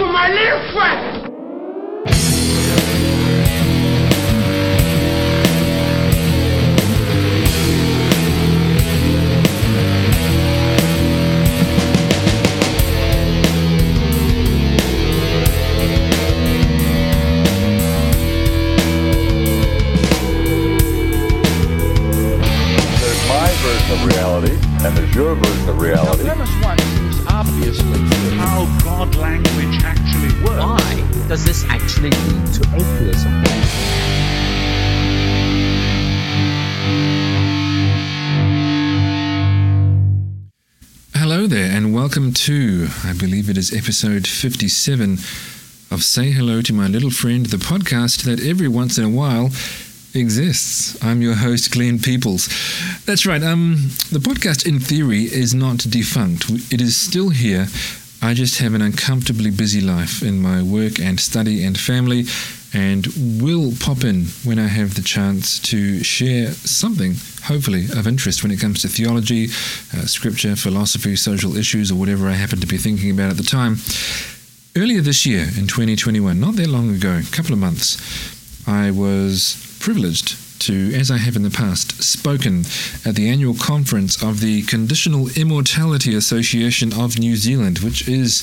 to my little friend. To, I believe it is episode 57 of Say Hello to My Little Friend, the podcast that every once in a while exists. I'm your host, Glenn Peoples. That's right, um, the podcast in theory is not defunct, it is still here. I just have an uncomfortably busy life in my work and study and family, and will pop in when I have the chance to share something, hopefully, of interest when it comes to theology, uh, scripture, philosophy, social issues, or whatever I happen to be thinking about at the time. Earlier this year, in 2021, not that long ago, a couple of months, I was privileged to, as I have in the past, spoken at the annual conference of the Conditional Immortality Association of New Zealand, which is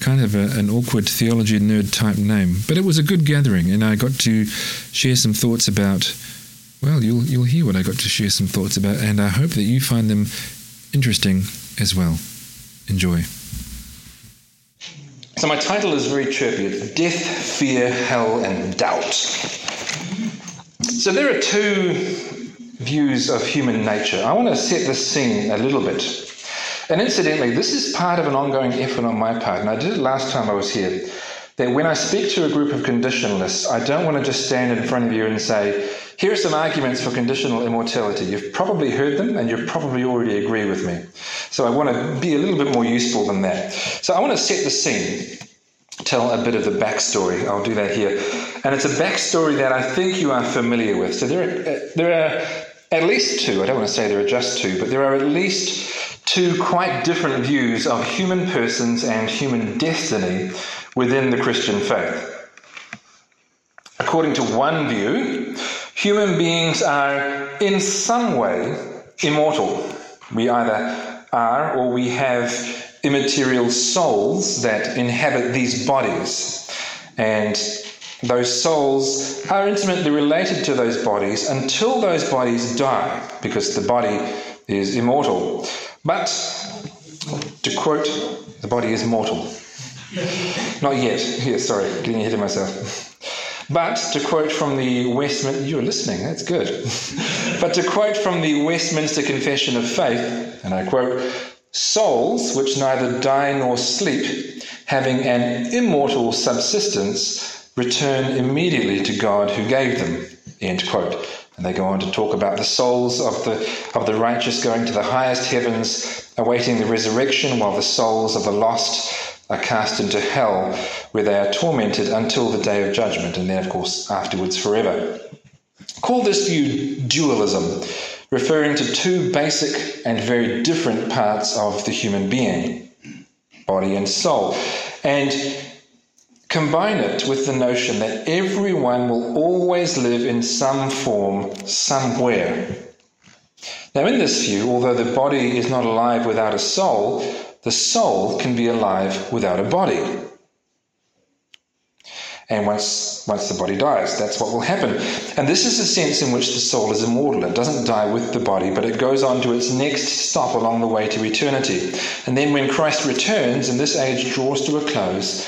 kind of a, an awkward theology nerd type name. But it was a good gathering, and I got to share some thoughts about. Well, you'll you'll hear what I got to share some thoughts about, and I hope that you find them interesting as well. Enjoy. So my title is very chirpy. It's Death, Fear, Hell, and Doubt. So there are two views of human nature. I want to set the scene a little bit. And incidentally, this is part of an ongoing effort on my part, and I did it last time I was here. That when I speak to a group of conditionalists, I don't want to just stand in front of you and say, here are some arguments for conditional immortality. You've probably heard them and you probably already agree with me. So I want to be a little bit more useful than that. So I want to set the scene, tell a bit of the backstory. I'll do that here. And it's a backstory that I think you are familiar with. So there are, uh, there are at least two, I don't want to say there are just two, but there are at least two quite different views of human persons and human destiny within the Christian faith. According to one view, human beings are in some way immortal. We either are or we have immaterial souls that inhabit these bodies. And those souls are intimately related to those bodies until those bodies die, because the body is immortal. But, to quote, the body is mortal. Not yet. Here, sorry, getting ahead of myself. But to quote from the Westminster, you're listening, that's good. but to quote from the Westminster Confession of Faith, and I quote, souls which neither die nor sleep, having an immortal subsistence, return immediately to God who gave them. End quote. And they go on to talk about the souls of the of the righteous going to the highest heavens, awaiting the resurrection, while the souls of the lost are cast into hell, where they are tormented until the day of judgment, and then, of course, afterwards forever. Call this view dualism, referring to two basic and very different parts of the human being, body and soul, and combine it with the notion that everyone will always live in some form somewhere. Now, in this view, although the body is not alive without a soul, the soul can be alive without a body. And once, once the body dies, that's what will happen. And this is the sense in which the soul is immortal. It doesn't die with the body, but it goes on to its next stop along the way to eternity. And then when Christ returns and this age draws to a close,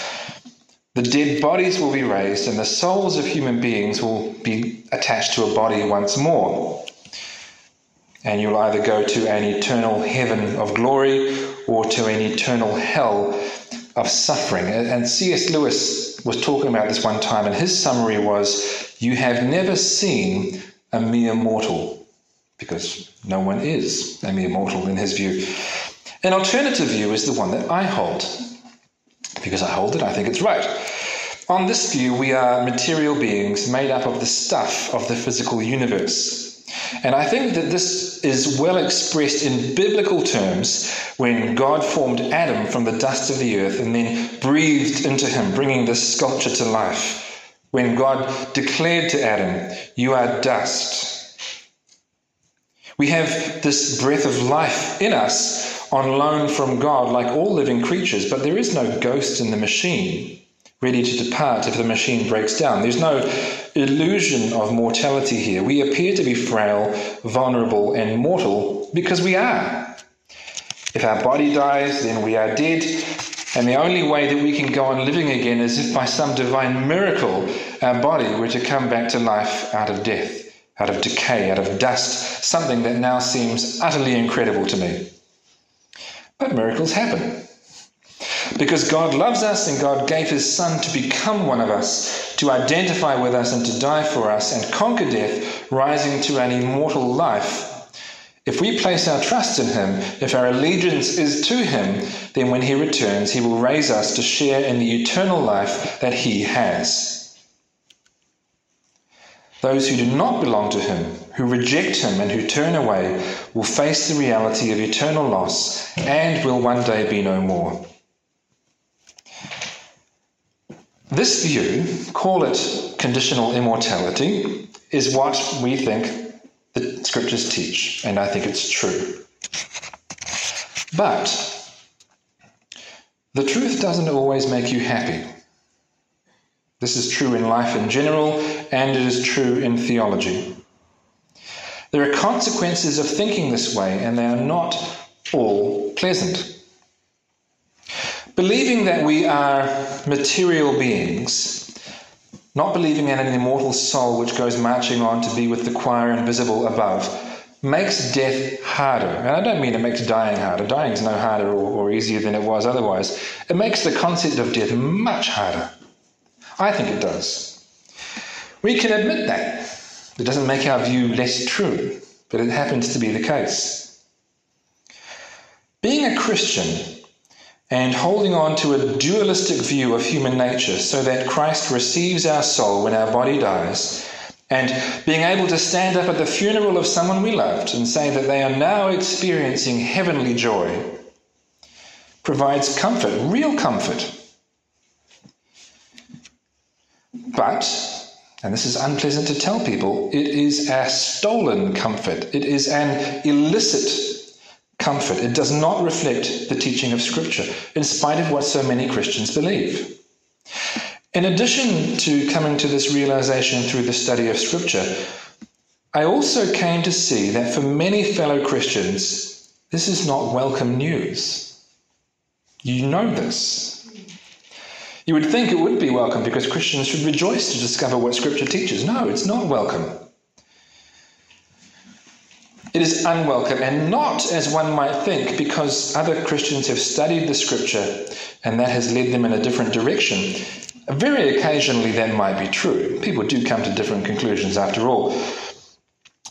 the dead bodies will be raised and the souls of human beings will be attached to a body once more. And you'll either go to an eternal heaven of glory or to an eternal hell of suffering. And C.S. Lewis was talking about this one time, and his summary was You have never seen a mere mortal, because no one is a mere mortal in his view. An alternative view is the one that I hold. Because I hold it, I think it's right. On this view, we are material beings made up of the stuff of the physical universe. And I think that this is well expressed in biblical terms when God formed Adam from the dust of the earth and then breathed into him, bringing this sculpture to life. When God declared to Adam, You are dust. We have this breath of life in us on loan from God, like all living creatures, but there is no ghost in the machine ready to depart if the machine breaks down. There's no illusion of mortality here. We appear to be frail, vulnerable, and mortal because we are. If our body dies, then we are dead. And the only way that we can go on living again is if by some divine miracle our body were to come back to life out of death, out of decay, out of dust, something that now seems utterly incredible to me. But miracles happen. Because God loves us and God gave his Son to become one of us, to identify with us and to die for us and conquer death, rising to an immortal life. If we place our trust in him, if our allegiance is to him, then when he returns, he will raise us to share in the eternal life that he has. Those who do not belong to him, who reject him and who turn away, will face the reality of eternal loss and will one day be no more. This view, call it conditional immortality, is what we think the scriptures teach, and I think it's true. But the truth doesn't always make you happy. This is true in life in general, and it is true in theology. There are consequences of thinking this way, and they are not all pleasant. Believing that we are material beings, not believing in an immortal soul which goes marching on to be with the choir invisible above, makes death harder. And I don't mean it makes dying harder. Dying is no harder or, or easier than it was otherwise. It makes the concept of death much harder. I think it does. We can admit that. It doesn't make our view less true, but it happens to be the case. Being a Christian and holding on to a dualistic view of human nature so that Christ receives our soul when our body dies, and being able to stand up at the funeral of someone we loved and say that they are now experiencing heavenly joy provides comfort, real comfort. But, and this is unpleasant to tell people, it is a stolen comfort. It is an illicit comfort. It does not reflect the teaching of Scripture, in spite of what so many Christians believe. In addition to coming to this realization through the study of Scripture, I also came to see that for many fellow Christians, this is not welcome news. You know this. You would think it would be welcome because Christians should rejoice to discover what Scripture teaches. No, it's not welcome. It is unwelcome, and not as one might think, because other Christians have studied the scripture and that has led them in a different direction. Very occasionally, that might be true. People do come to different conclusions after all.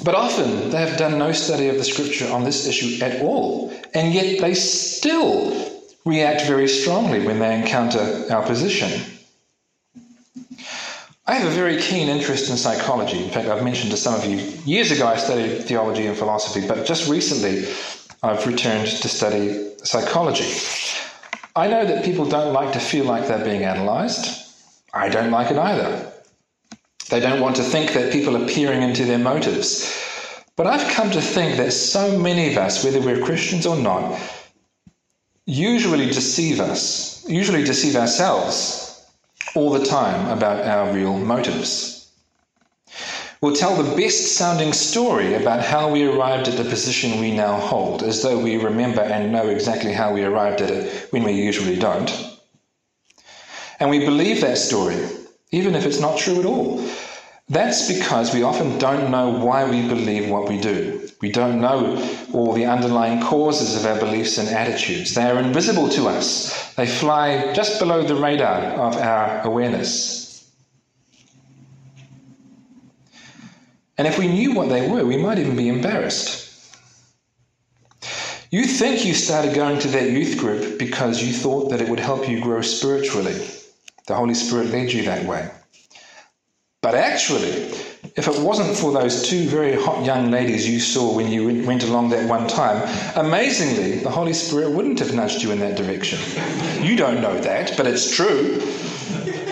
But often, they have done no study of the scripture on this issue at all, and yet they still react very strongly when they encounter our position. I have a very keen interest in psychology. In fact, I've mentioned to some of you, years ago I studied theology and philosophy, but just recently I've returned to study psychology. I know that people don't like to feel like they're being analysed. I don't like it either. They don't want to think that people are peering into their motives. But I've come to think that so many of us, whether we're Christians or not, usually deceive us, usually deceive ourselves all the time about our real motives. We'll tell the best sounding story about how we arrived at the position we now hold, as though we remember and know exactly how we arrived at it when we usually don't. And we believe that story, even if it's not true at all. That's because we often don't know why we believe what we do. We don't know all the underlying causes of our beliefs and attitudes. They are invisible to us, they fly just below the radar of our awareness. And if we knew what they were, we might even be embarrassed. You think you started going to that youth group because you thought that it would help you grow spiritually. The Holy Spirit led you that way. But actually, if it wasn't for those two very hot young ladies you saw when you went along that one time, amazingly, the Holy Spirit wouldn't have nudged you in that direction. You don't know that, but it's true.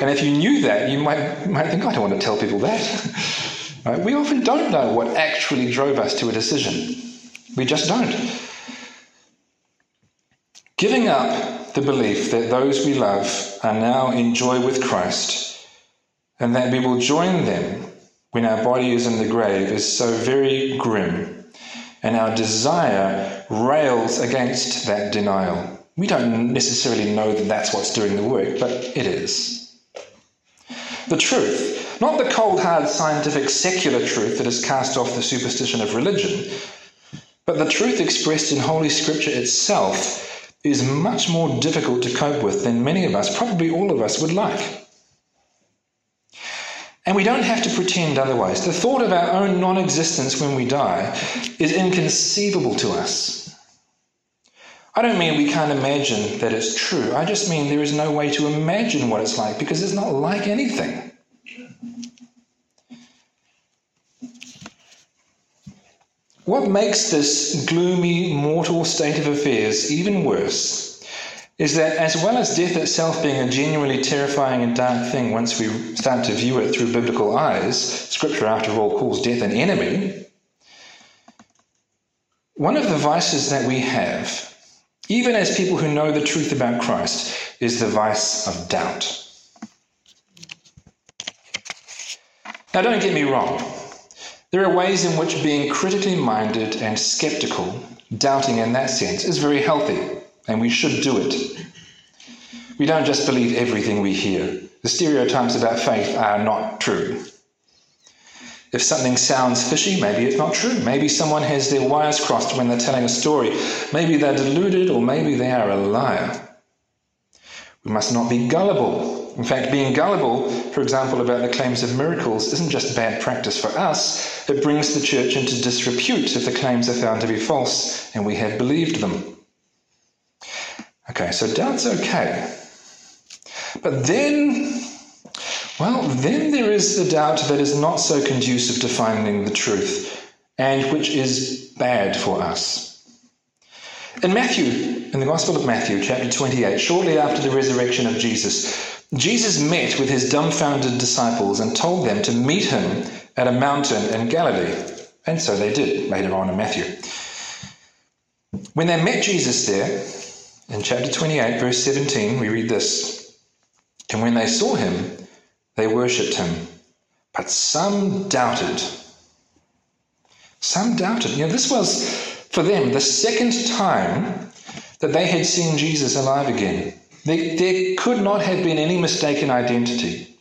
And if you knew that, you might, might think, I don't want to tell people that. Right? We often don't know what actually drove us to a decision. We just don't. Giving up the belief that those we love are now in joy with Christ and that we will join them when our body is in the grave is so very grim, and our desire rails against that denial. We don't necessarily know that that's what's doing the work, but it is. The truth, not the cold hard scientific secular truth that has cast off the superstition of religion, but the truth expressed in Holy Scripture itself is much more difficult to cope with than many of us, probably all of us, would like. And we don't have to pretend otherwise. The thought of our own non existence when we die is inconceivable to us. I don't mean we can't imagine that it's true. I just mean there is no way to imagine what it's like because it's not like anything. What makes this gloomy, mortal state of affairs even worse is that as well as death itself being a genuinely terrifying and dark thing once we start to view it through biblical eyes, Scripture, after all, calls death an enemy. One of the vices that we have, even as people who know the truth about Christ, is the vice of doubt. Now, don't get me wrong. There are ways in which being critically minded and skeptical, doubting in that sense, is very healthy and we should do it. We don't just believe everything we hear. The stereotypes about faith are not true. If something sounds fishy, maybe it's not true. Maybe someone has their wires crossed when they're telling a story. Maybe they're deluded, or maybe they are a liar. We must not be gullible. In fact, being gullible, for example, about the claims of miracles, isn't just bad practice for us, it brings the church into disrepute if the claims are found to be false and we have believed them. Okay, so doubt's okay. But then, well, then there is the doubt that is not so conducive to finding the truth and which is bad for us. In Matthew, in the Gospel of Matthew, chapter 28, shortly after the resurrection of Jesus, Jesus met with his dumbfounded disciples and told them to meet him at a mountain in Galilee. And so they did later on in Matthew. When they met Jesus there, in chapter 28, verse 17, we read this And when they saw him, they worshipped him, but some doubted. Some doubted. You know, this was for them the second time that they had seen Jesus alive again. There, there could not have been any mistaken identity.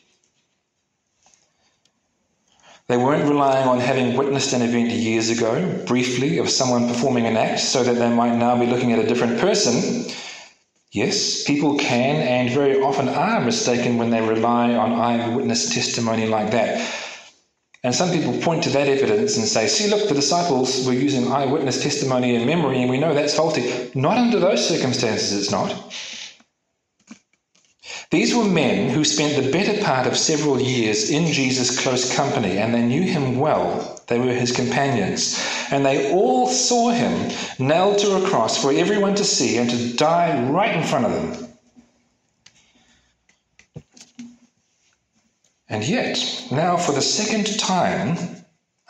They weren't relying on having witnessed an event years ago, briefly, of someone performing an act, so that they might now be looking at a different person. Yes, people can and very often are mistaken when they rely on eyewitness testimony like that. And some people point to that evidence and say, see, look, the disciples were using eyewitness testimony and memory, and we know that's faulty. Not under those circumstances, it's not. These were men who spent the better part of several years in Jesus' close company, and they knew him well. They were his companions. And they all saw him nailed to a cross for everyone to see and to die right in front of them. And yet, now for the second time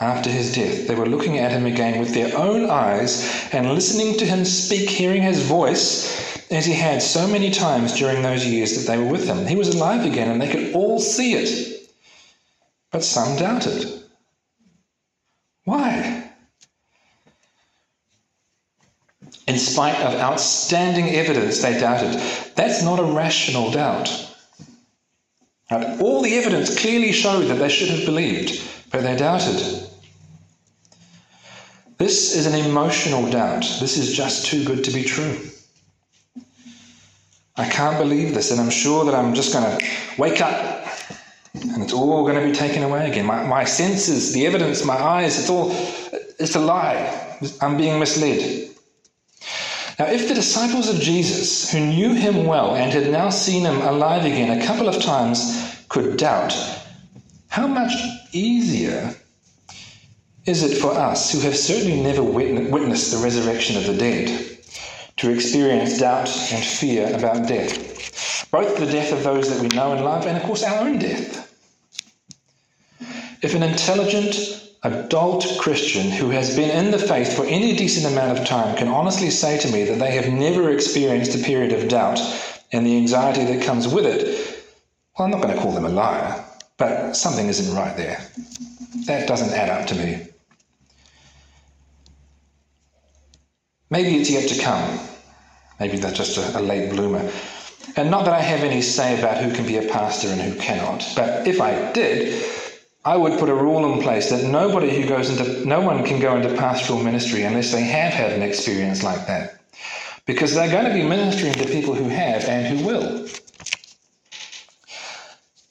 after his death, they were looking at him again with their own eyes and listening to him speak, hearing his voice as he had so many times during those years that they were with him. He was alive again and they could all see it. But some doubted. Why? In spite of outstanding evidence, they doubted. That's not a rational doubt. All the evidence clearly showed that they should have believed, but they doubted. This is an emotional doubt. This is just too good to be true. I can't believe this, and I'm sure that I'm just going to wake up and it's all going to be taken away again. My, my senses, the evidence, my eyes, it's all, it's a lie. I'm being misled. Now, if the disciples of Jesus, who knew him well and had now seen him alive again a couple of times, could doubt, how much easier is it for us, who have certainly never witnessed the resurrection of the dead, to experience doubt and fear about death? Both the death of those that we know and love, and of course our own death. If an intelligent, adult Christian who has been in the faith for any decent amount of time can honestly say to me that they have never experienced a period of doubt and the anxiety that comes with it, well, I'm not going to call them a liar, but something isn't right there. That doesn't add up to me. Maybe it's yet to come. Maybe that's just a, a late bloomer. And not that I have any say about who can be a pastor and who cannot, but if I did, I would put a rule in place that nobody who goes into, no one can go into pastoral ministry unless they have had an experience like that. Because they're going to be ministering to people who have and who will.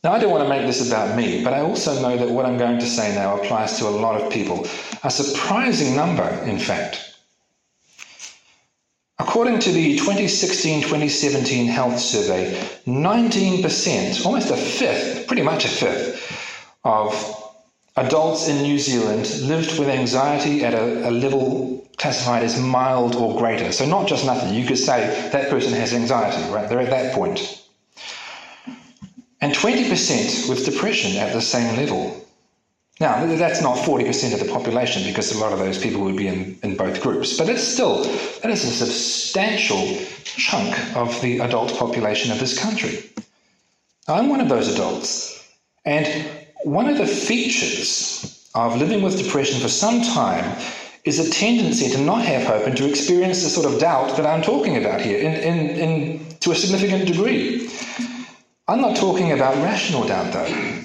Now, I don't want to make this about me, but I also know that what I'm going to say now applies to a lot of people. A surprising number, in fact. According to the 2016 2017 Health Survey, 19%, almost a fifth, pretty much a fifth, of adults in New Zealand lived with anxiety at a, a, level classified as mild or greater. So, not just nothing. You could say that person has anxiety, right? They're at that point. And 20% with depression at the same level. Now, that's not 40% of the population because a lot of those people would be in, in both groups, but it's still, that is a substantial chunk of the adult population of this country. I'm one of those adults, and one of the features of living with depression for some time is a tendency to not have hope and to experience the sort of doubt that I'm talking about here in, in, in, to a significant degree. I'm not talking about rational doubt, though,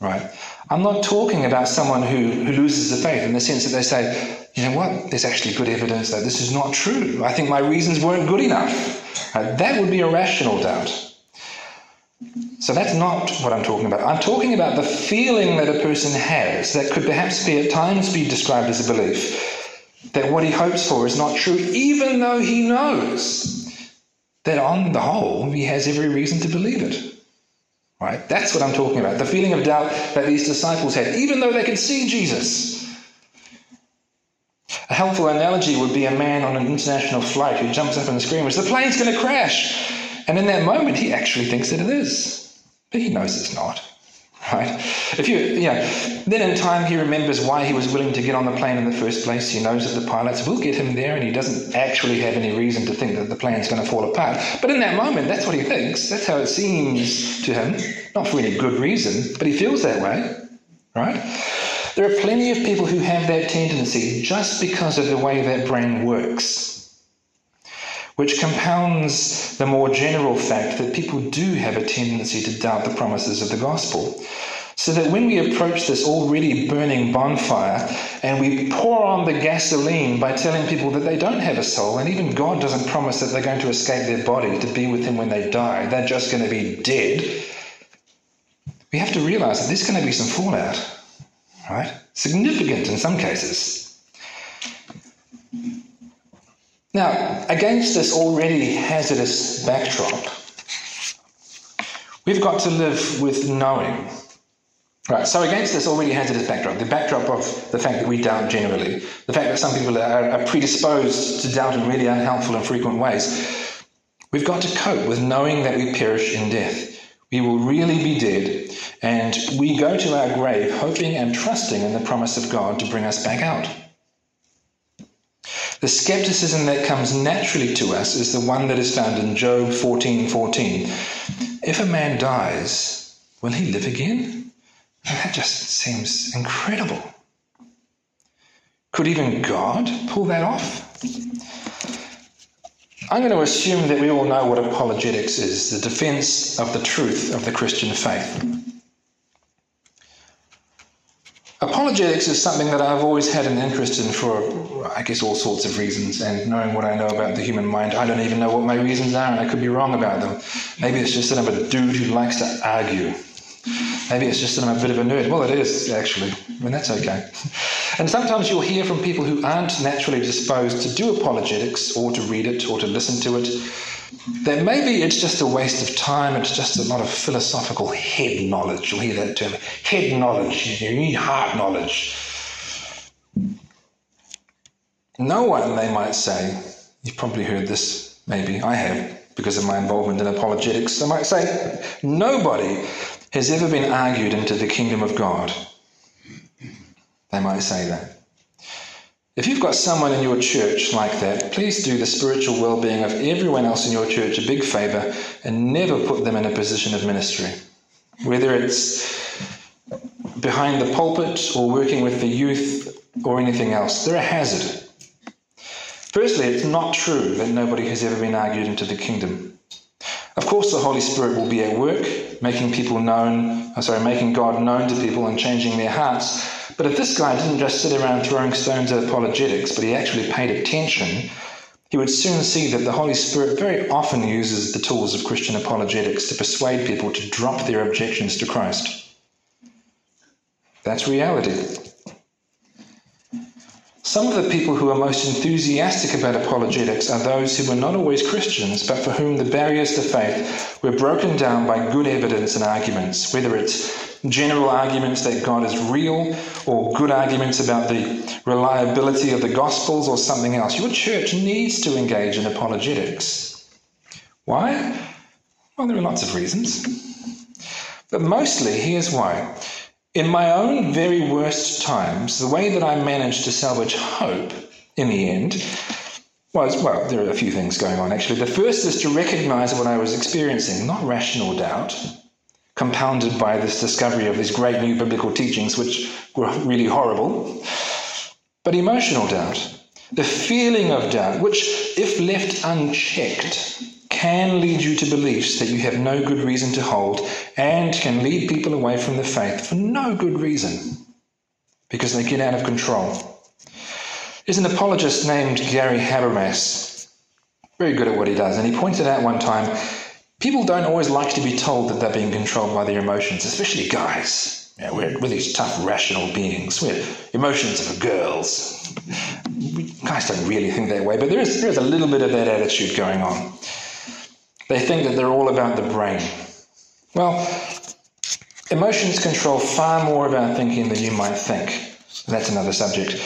right? I'm not talking about someone who, who loses the faith in the sense that they say, you know what, there's actually good evidence that this is not true. I think my reasons weren't good enough. Right? That would be a rational doubt. So that's not what I'm talking about. I'm talking about the feeling that a person has that could perhaps be at times be described as a belief that what he hopes for is not true, even though he knows that on the whole he has every reason to believe it. Right? That's what I'm talking about. The feeling of doubt that these disciples had, even though they could see Jesus. A helpful analogy would be a man on an international flight who jumps up and screams, The plane's going to crash! And in that moment, he actually thinks that it is. But he knows it's not. Right? If you, you know, then in time he remembers why he was willing to get on the plane in the first place. He knows that the pilots will get him there, and he doesn't actually have any reason to think that the plane's going to fall apart. But in that moment, that's what he thinks. That's how it seems to him. Not for any good reason, but he feels that way. Right? There are plenty of people who have that tendency just because of the way that brain works which compounds the more general fact that people do have a tendency to doubt the promises of the gospel. So that when we approach this already burning bonfire and we pour on the gasoline by telling people that they don't have a soul, and even God doesn't promise that they're going to escape their body to be with Him when they die, they're just going to be dead, we have to realize that there's going to be some fallout, right? Significant in some cases. Now, against this already hazardous backdrop, we've got to live with knowing. Right, so against this already hazardous backdrop, the backdrop of the fact that we doubt generally, the fact that some people are, are predisposed to doubt in really unhelpful and frequent ways, we've got to cope with knowing that we perish in death. We will really be dead, and we go to our grave hoping and trusting in the promise of God to bring us back out. The skepticism that comes naturally to us is the one that is found in Job 14:14. 14. If a man dies, will he live again? That just seems incredible. Could even God pull that off? I'm going to assume that we all know what apologetics is the defense of the truth of the Christian faith. Apologetics is something that I've always had an interest in for, I guess, all sorts of reasons. And knowing what I know about the human mind, I don't even know what my reasons are, and I could be wrong about them. Maybe it's just that I'm a dude who likes to argue. Maybe it's just that I'm a bit of a nerd. Well, it is, actually, and that's okay. And sometimes you'll hear from people who aren't naturally disposed to do apologetics or to read it or to listen to it. That maybe it's just a waste of time, it's just a lot of philosophical head knowledge. You'll hear that term head knowledge, you need heart knowledge. No one, they might say, you've probably heard this, maybe I have, because of my involvement in apologetics. They might say, nobody has ever been argued into the kingdom of God. They might say that. If you've got someone in your church like that, please do the spiritual well being of everyone else in your church a big favour and never put them in a position of ministry. Whether it's behind the pulpit or working with the youth or anything else, they're a hazard. Firstly, it's not true that nobody has ever been argued into the kingdom. Of course, the Holy Spirit will be at work, making people known, uh, sorry, making God known to people and changing their hearts. But if this guy didn't just sit around throwing stones at apologetics, but he actually paid attention, he would soon see that the Holy Spirit very often uses the tools of Christian apologetics to persuade people to drop their objections to Christ. That's reality. Some of the people who are most enthusiastic about apologetics are those who were not always Christians, but for whom the barriers to faith were broken down by good evidence and arguments, whether it's general arguments that God is real, or good arguments about the reliability of the Gospels, or something else. Your church needs to engage in apologetics. Why? Well, there are lots of reasons. But mostly, here's why. In my own very worst times, the way that I managed to salvage hope in the end was well, there are a few things going on actually. The first is to recognize what I was experiencing, not rational doubt, compounded by this discovery of these great new biblical teachings, which were really horrible, but emotional doubt. The feeling of doubt, which, if left unchecked, can lead you to beliefs that you have no good reason to hold and can lead people away from the faith for no good reason because they get out of control. There's an apologist named Gary Habermas, very good at what he does, and he pointed out one time people don't always like to be told that they're being controlled by their emotions, especially guys. We're, we're these tough, rational beings. We're emotions are for girls. Guys don't really think that way, but there is, there is a little bit of that attitude going on. They think that they're all about the brain. Well, emotions control far more of our thinking than you might think. That's another subject.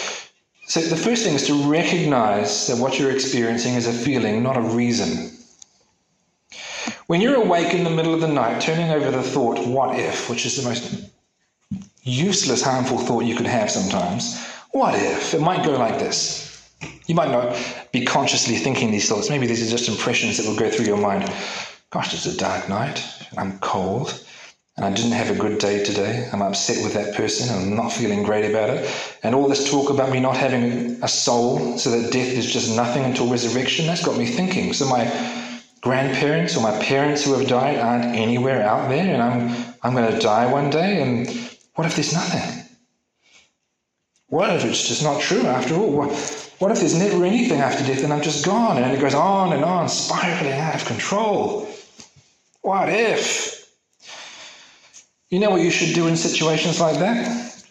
So, the first thing is to recognize that what you're experiencing is a feeling, not a reason. When you're awake in the middle of the night, turning over the thought, what if, which is the most useless, harmful thought you could have sometimes, what if? It might go like this. You might not be consciously thinking these thoughts. Maybe these are just impressions that will go through your mind. Gosh, it's a dark night. I'm cold. And I didn't have a good day today. I'm upset with that person. I'm not feeling great about it. And all this talk about me not having a soul, so that death is just nothing until resurrection, that's got me thinking. So my grandparents or my parents who have died aren't anywhere out there, and I'm, I'm going to die one day. And what if there's nothing? What if it's just not true after all? What, what if there's never anything after death and I'm just gone? And it goes on and on, spiraling out of control. What if? You know what you should do in situations like that?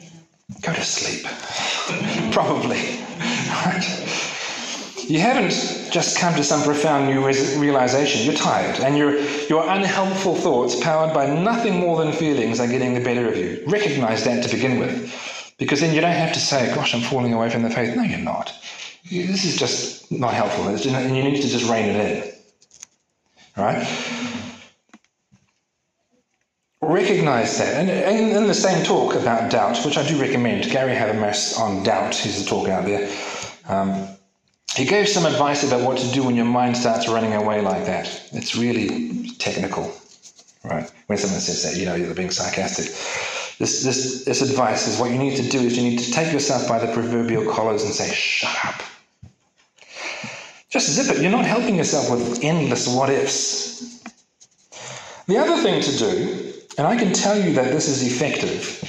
Go to sleep. Probably. Right? You haven't just come to some profound new realization. You're tired, and your, your unhelpful thoughts, powered by nothing more than feelings, are getting the better of you. Recognize that to begin with. Because then you don't have to say, Gosh, I'm falling away from the faith. No, you're not. This is just not helpful. and you need to just rein it in. Right? Recognize that. And in the same talk about doubt, which I do recommend, Gary Habermas on doubt, he's a talk out there. Um, he gave some advice about what to do when your mind starts running away like that. It's really technical, right? When someone says that, you know, you're being sarcastic. This, this, this advice is what you need to do is you need to take yourself by the proverbial collars and say, shut up. Just zip it. You're not helping yourself with endless what ifs. The other thing to do, and I can tell you that this is effective,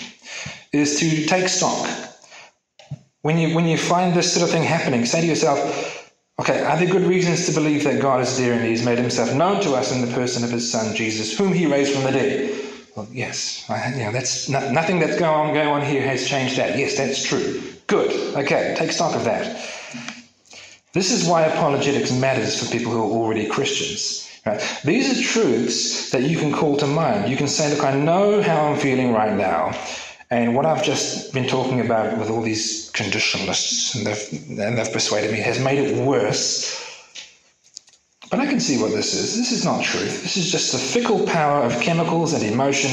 is to take stock. When you, when you find this sort of thing happening, say to yourself, okay, are there good reasons to believe that God is there and He's made Himself known to us in the person of His Son, Jesus, whom He raised from the dead? Well, yes, I, you know, that's not, nothing that's going on, going on here has changed that. Yes, that's true. Good. Okay, take stock of that. This is why apologetics matters for people who are already Christians. Right? These are truths that you can call to mind. You can say, Look, I know how I'm feeling right now. And what I've just been talking about with all these conditionalists, and they've, and they've persuaded me, has made it worse. But I can see what this is. This is not truth. This is just the fickle power of chemicals and emotion.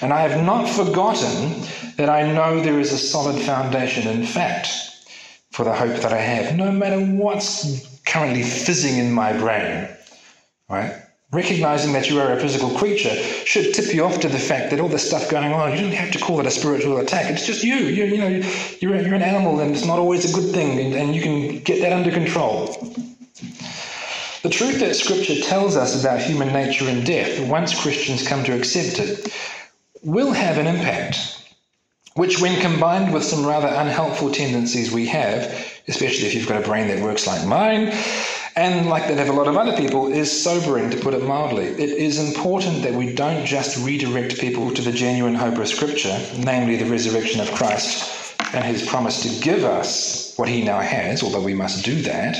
And I have not forgotten that I know there is a solid foundation in fact for the hope that I have, no matter what's currently fizzing in my brain. Right? Recognizing that you are a physical creature should tip you off to the fact that all this stuff going on, you don't have to call it a spiritual attack. It's just you. you you know, you're, you're an animal and it's not always a good thing, and, and you can get that under control. The truth that Scripture tells us about human nature and death, once Christians come to accept it, will have an impact, which, when combined with some rather unhelpful tendencies we have, especially if you've got a brain that works like mine, and like that of a lot of other people, is sobering, to put it mildly. It is important that we don't just redirect people to the genuine hope of Scripture, namely the resurrection of Christ and his promise to give us what he now has, although we must do that.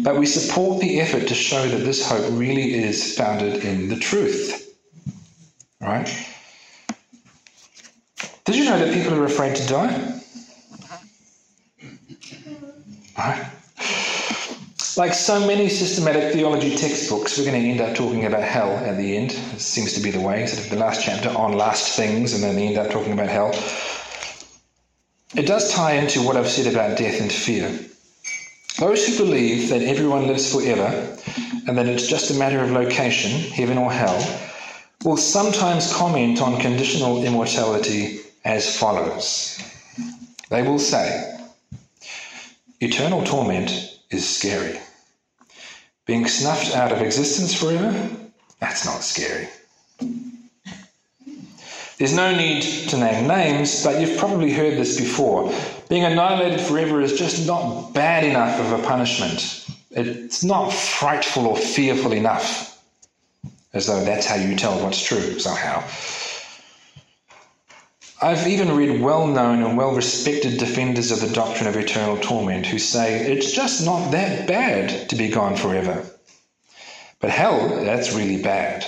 But we support the effort to show that this hope really is founded in the truth. Right? Did you know that people are afraid to die? Right? Like so many systematic theology textbooks, we're going to end up talking about hell at the end. It seems to be the way. Sort of the last chapter on last things, and then they end up talking about hell. It does tie into what I've said about death and fear. Those who believe that everyone lives forever and that it's just a matter of location, heaven or hell, will sometimes comment on conditional immortality as follows. They will say, Eternal torment is scary. Being snuffed out of existence forever, that's not scary. There's no need to name names, but you've probably heard this before. Being annihilated forever is just not bad enough of a punishment. It's not frightful or fearful enough, as though that's how you tell what's true somehow. I've even read well known and well respected defenders of the doctrine of eternal torment who say it's just not that bad to be gone forever. But hell, that's really bad.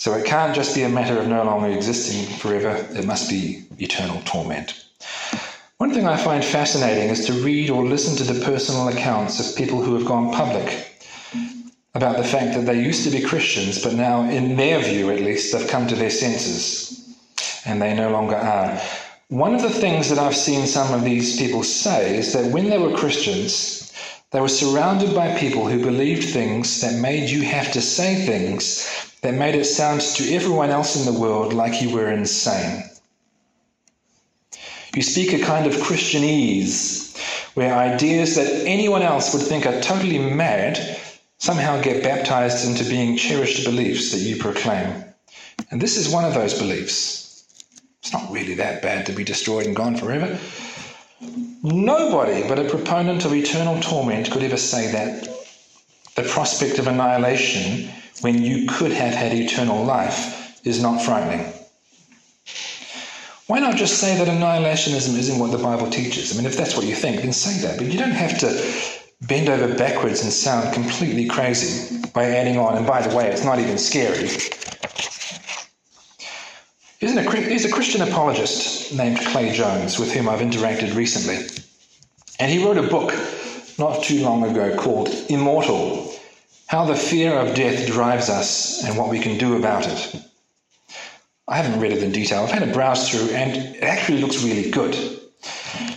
So it can't just be a matter of no longer existing forever, it must be eternal torment. One thing I find fascinating is to read or listen to the personal accounts of people who have gone public about the fact that they used to be Christians, but now, in their view at least, they've come to their senses and they no longer are. One of the things that I've seen some of these people say is that when they were Christians, they were surrounded by people who believed things that made you have to say things that made it sound to everyone else in the world like you were insane. You speak a kind of Christianese where ideas that anyone else would think are totally mad somehow get baptized into being cherished beliefs that you proclaim. And this is one of those beliefs. It's not really that bad to be destroyed and gone forever. Nobody but a proponent of eternal torment could ever say that. The prospect of annihilation when you could have had eternal life is not frightening. Why not just say that annihilationism isn't what the Bible teaches? I mean, if that's what you think, then say that. But you don't have to bend over backwards and sound completely crazy by adding on, and by the way, it's not even scary. Isn't a, there's a Christian apologist named Clay Jones with whom I've interacted recently. And he wrote a book not too long ago called Immortal How the Fear of Death Drives Us and What We Can Do About It. I haven't read it in detail. I've had a browse through, and it actually looks really good.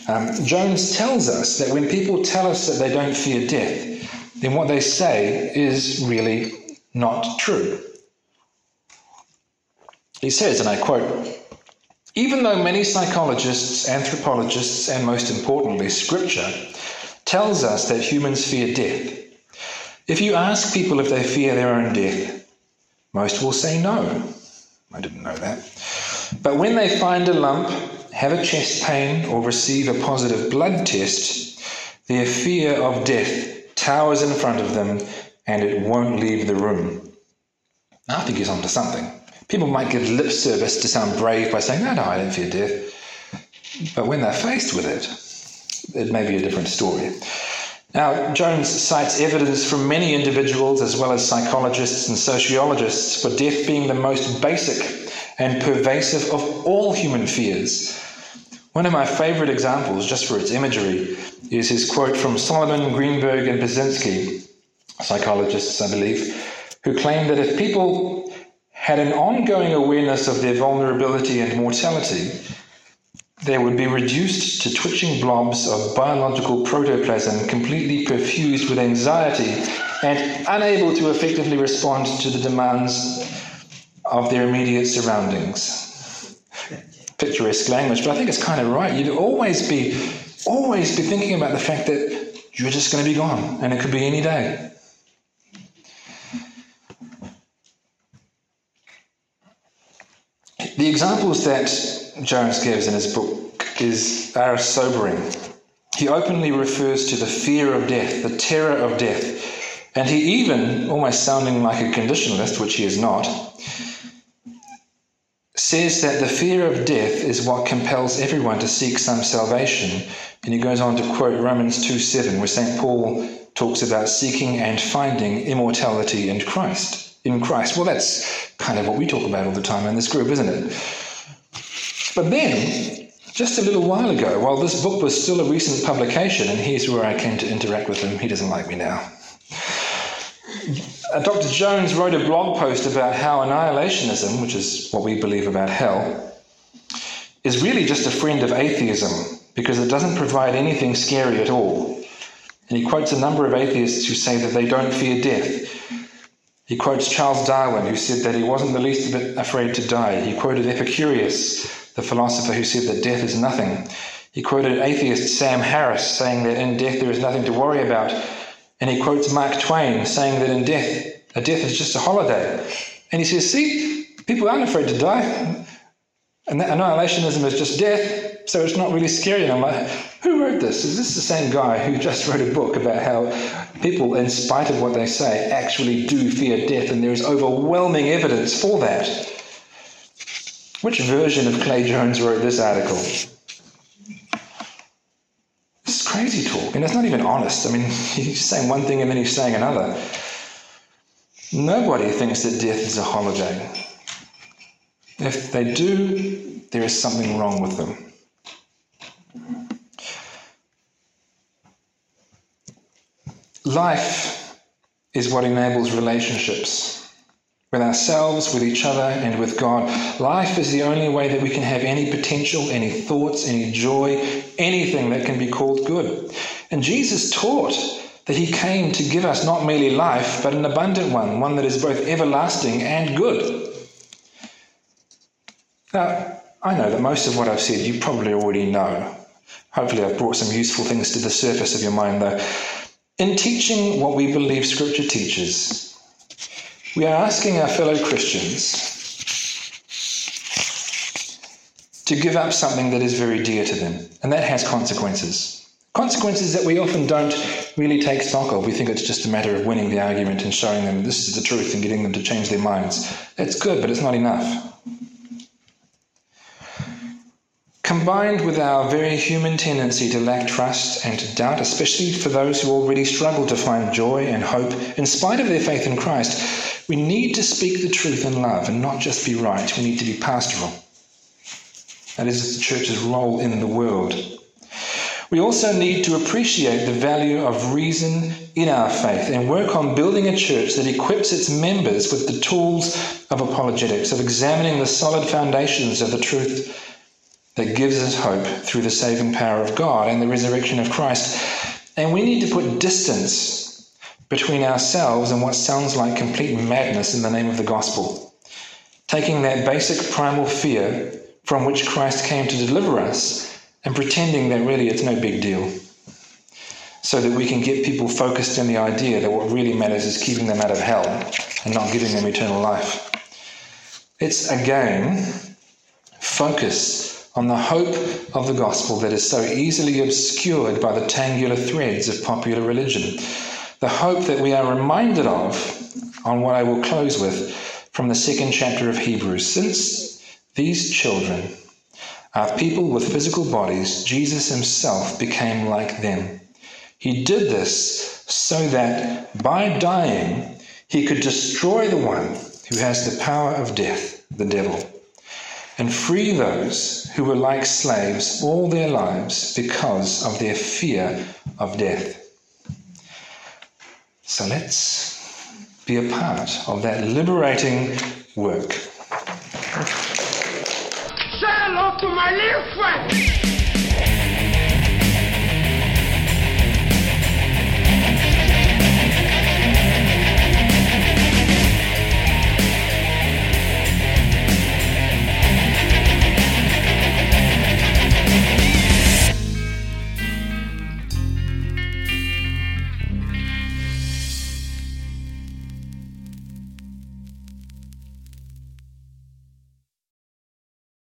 Um, Jones tells us that when people tell us that they don't fear death, then what they say is really not true. He says, and I quote, even though many psychologists, anthropologists, and most importantly, scripture tells us that humans fear death, if you ask people if they fear their own death, most will say no. I didn't know that. But when they find a lump, have a chest pain, or receive a positive blood test, their fear of death towers in front of them and it won't leave the room. I think he's onto something. People might give lip service to sound brave by saying, no, no, I don't fear death. But when they're faced with it, it may be a different story. Now, Jones cites evidence from many individuals, as well as psychologists and sociologists, for death being the most basic and pervasive of all human fears. One of my favorite examples, just for its imagery, is his quote from Solomon, Greenberg, and Pyszczynski, psychologists, I believe, who claim that if people had an ongoing awareness of their vulnerability and mortality, they would be reduced to twitching blobs of biological protoplasm completely perfused with anxiety and unable to effectively respond to the demands of their immediate surroundings. Picturesque language, but I think it's kind of right. You'd always be always be thinking about the fact that you're just going to be gone and it could be any day. The examples that Jones gives in his book is, are sobering. He openly refers to the fear of death, the terror of death, and he even, almost sounding like a conditionalist, which he is not, says that the fear of death is what compels everyone to seek some salvation. And he goes on to quote Romans 2 7, where St. Paul talks about seeking and finding immortality in Christ in Christ. Well, that's kind of what we talk about all the time in this group, isn't it? But then, just a little while ago, while this book was still a recent publication, and here's where I came to interact with him, he doesn't like me now. Uh, Dr. Jones wrote a blog post about how annihilationism, which is what we believe about hell, is really just a friend of atheism because it doesn't provide anything scary at all. And he quotes a number of atheists who say that they don't fear death he quotes Charles Darwin, who said that he wasn't the least bit afraid to die. He quoted Epicurus, the philosopher who said that death is nothing. He quoted atheist Sam Harris, saying that in death there is nothing to worry about. And he quotes Mark Twain, saying that in death, a death is just a holiday. And he says, see, people aren't afraid to die. And that annihilationism is just death, so it's not really scary. And I'm like, who wrote this? Is this the same guy who just wrote a book about how people, in spite of what they say, actually do fear death? And there is overwhelming evidence for that. Which version of Clay Jones wrote this article? This is crazy talk, and it's not even honest. I mean, he's saying one thing and then he's saying another. Nobody thinks that death is a holiday. If they do, there is something wrong with them. Life is what enables relationships with ourselves, with each other, and with God. Life is the only way that we can have any potential, any thoughts, any joy, anything that can be called good. And Jesus taught that He came to give us not merely life, but an abundant one, one that is both everlasting and good. Now, I know that most of what I've said you probably already know. Hopefully, I've brought some useful things to the surface of your mind, though. In teaching what we believe Scripture teaches, we are asking our fellow Christians to give up something that is very dear to them, and that has consequences. Consequences that we often don't really take stock of. We think it's just a matter of winning the argument and showing them this is the truth and getting them to change their minds. It's good, but it's not enough. Combined with our very human tendency to lack trust and to doubt, especially for those who already struggle to find joy and hope in spite of their faith in Christ, we need to speak the truth in love and not just be right. We need to be pastoral. That is the church's role in the world. We also need to appreciate the value of reason in our faith and work on building a church that equips its members with the tools of apologetics, of examining the solid foundations of the truth that gives us hope through the saving power of God and the resurrection of Christ. And we need to put distance between ourselves and what sounds like complete madness in the name of the gospel. Taking that basic primal fear from which Christ came to deliver us and pretending that really it's no big deal. So that we can get people focused on the idea that what really matters is keeping them out of hell and not giving them eternal life. It's again focus on the hope of the gospel that is so easily obscured by the tangular threads of popular religion. The hope that we are reminded of, on what I will close with, from the second chapter of Hebrews. Since these children are people with physical bodies, Jesus himself became like them. He did this so that by dying, he could destroy the one who has the power of death, the devil, and free those who were like slaves all their lives because of their fear of death. So let's be a part of that liberating work. Say hello to my little friend.